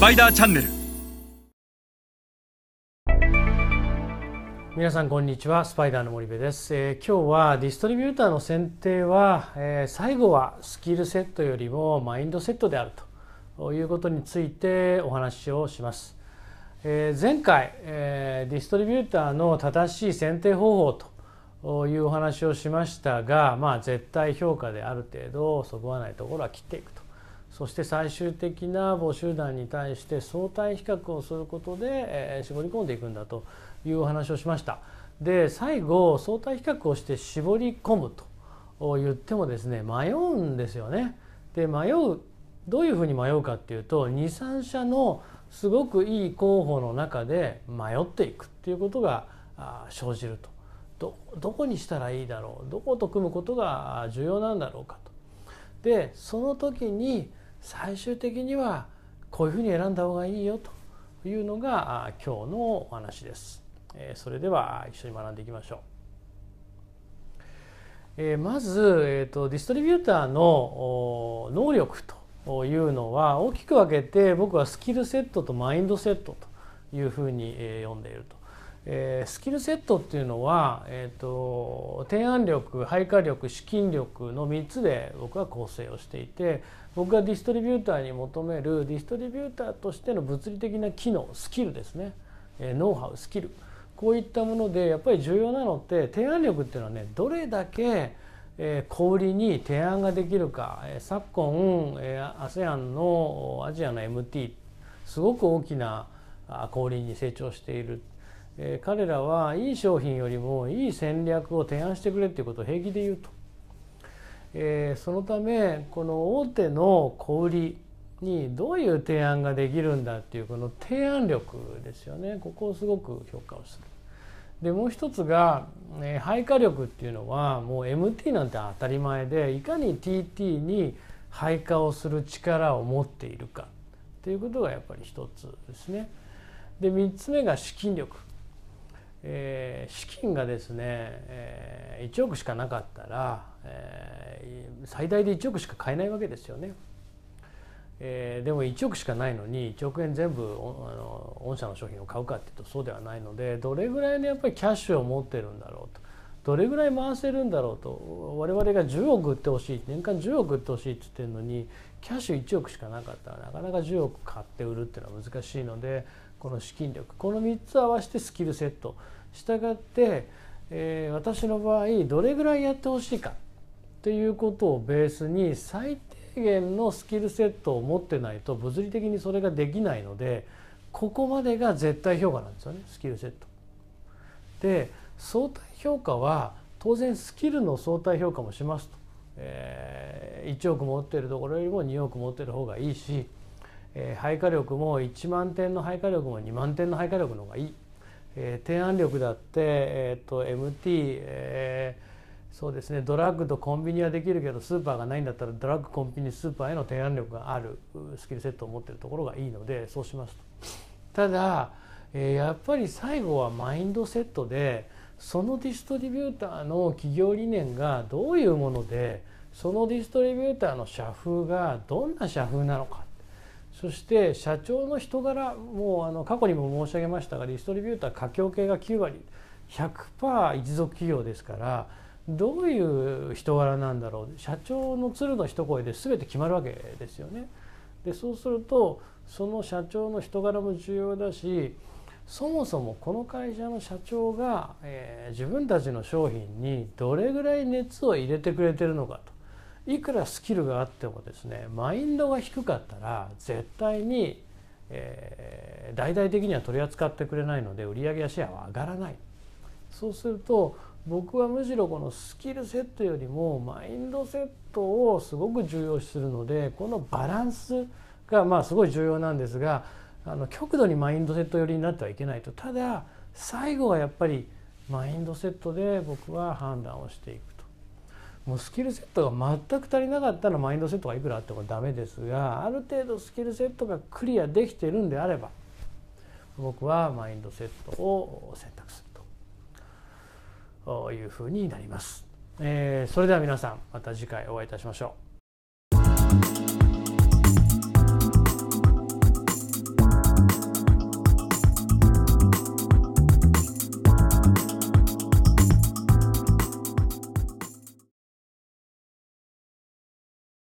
スパイダーチャンネル。皆さんこんにちは。スパイダーの森部です、えー、今日はディストリビューターの選定は、えー、最後はスキルセットよりもマインドセットであるということについてお話をします、えー、前回、えディストリビューターの正しい選定方法というお話をしましたがまあ絶対評価である程度そぐわないところは切っていくと。そして最終的な母集団に対して相対比較をすることで、え絞り込んでいくんだというお話をしました。で最後相対比較をして絞り込むと言ってもですね迷うんですよね。で迷うどういうふうに迷うかっていうと23社のすごくいい候補の中で迷っていくっていうことが生じると。どどこにしたらいいだろうどこと組むことが重要なんだろうかと。でその時に最終的にはこういうふうに選んだ方がいいよというのが今日のお話です。それでは一緒に学んでいきましょう。まず、えーと、ディストリビューターの能力というのは大きく分けて僕はスキルセットとマインドセットというふうに読んでいると。えー、スキルセットっていうのは、えーと、提案力配下力資金力の3つで僕は構成をしていて僕がディストリビューターに求めるディストリビューターとしての物理的な機能スキルですね、えー、ノウハウスキル。こういったものでやっぱり重要なのって提案力っていうのはねどれだけえ小売りに提案ができるか、え昨今、え ASEAN のアジアの MT すごく大きな小売りに成長している。えー、彼らはいい商品よりもいい戦略を提案してくれっていうことを平気で言うと、えー、そのためこの大手の小売りにどういう提案ができるんだっていうこの提案力ですよねここをすごく評価をする。でもう一つが、えー、配下力っていうのはもう MT なんて当たり前でいかに TT に配下をする力を持っているかっていうことがやっぱり一つですね。で3つ目が資金力えー、資金がですね、えー、1億しかなかったら、えー、最大で1億しか買えないわけですよね。えー、でも1億しかないのに1億円全部あの御社の商品を買うかっていうとそうではないのでどれぐらいのやっぱりキャッシュを持ってるんだろうとどれぐらい回せるんだろうと我々が10億売ってほしい年間10億売ってほしいって言ってるのにキャッシュ1億しかなかったらなかなか10億買って売るっていうのは難しいのでこの資金力この3つ合わせてスキルセットしたがって、えー、私の場合どれぐらいやってほしいかっていうことをベースに最低限のスキルセットを持ってないと物理的にそれができないのでここまでが絶対評価なんですよねスキルセット。で相対評価は当然スキルの相対評価もしますと、えー、1億持ってるところよりも2億持ってる方がいいしえー、配下力も1万点の配下力も2万点の配下力の方がいい、えー、提案力だって、えーと、MT、えー、そうですねドラッグとコンビニはできるけどスーパーがないんだったらドラッグコンビニスーパーへの提案力があるスキルセットを持ってるところがいいのでそうしますと。ただ、えー、やっぱり最後はマインドセットでそのディストリビューターの企業理念がどういうものでそのディストリビューターの社風がどんな社風なのかそして社長の人柄もうあの過去にも申し上げましたがディストリビューター佳境系が9割100%一族企業ですからどういう人柄なんだろう社長の鶴の一声で全て決まるわけですよね。でそうするとその社長の人柄も重要だしそもそもこの会社の社長が、えー、自分たちの商品にどれぐらい熱を入れてくれてるのかと。いくらスキルがあってもですねマインドが低かったら絶対に、えー、大々的には取り扱ってくれないので売上やシェアは上がらない。そうすると僕はむしろこのスキルセットよりもマインドセットをすごく重要視するのでこのバランスがまあすごい重要なんですがあの極度にマインドセット寄りになってはいけないとただ最後はやっぱりマインドセットで僕は判断をしていくともうスキルセットが全く足りなかったらマインドセットがいくらあってもダメですがある程度スキルセットがクリアできてるんであれば僕はマインドセットを選択するというふうになります。えー、それでは皆さんまた次回お会いいたしましょう。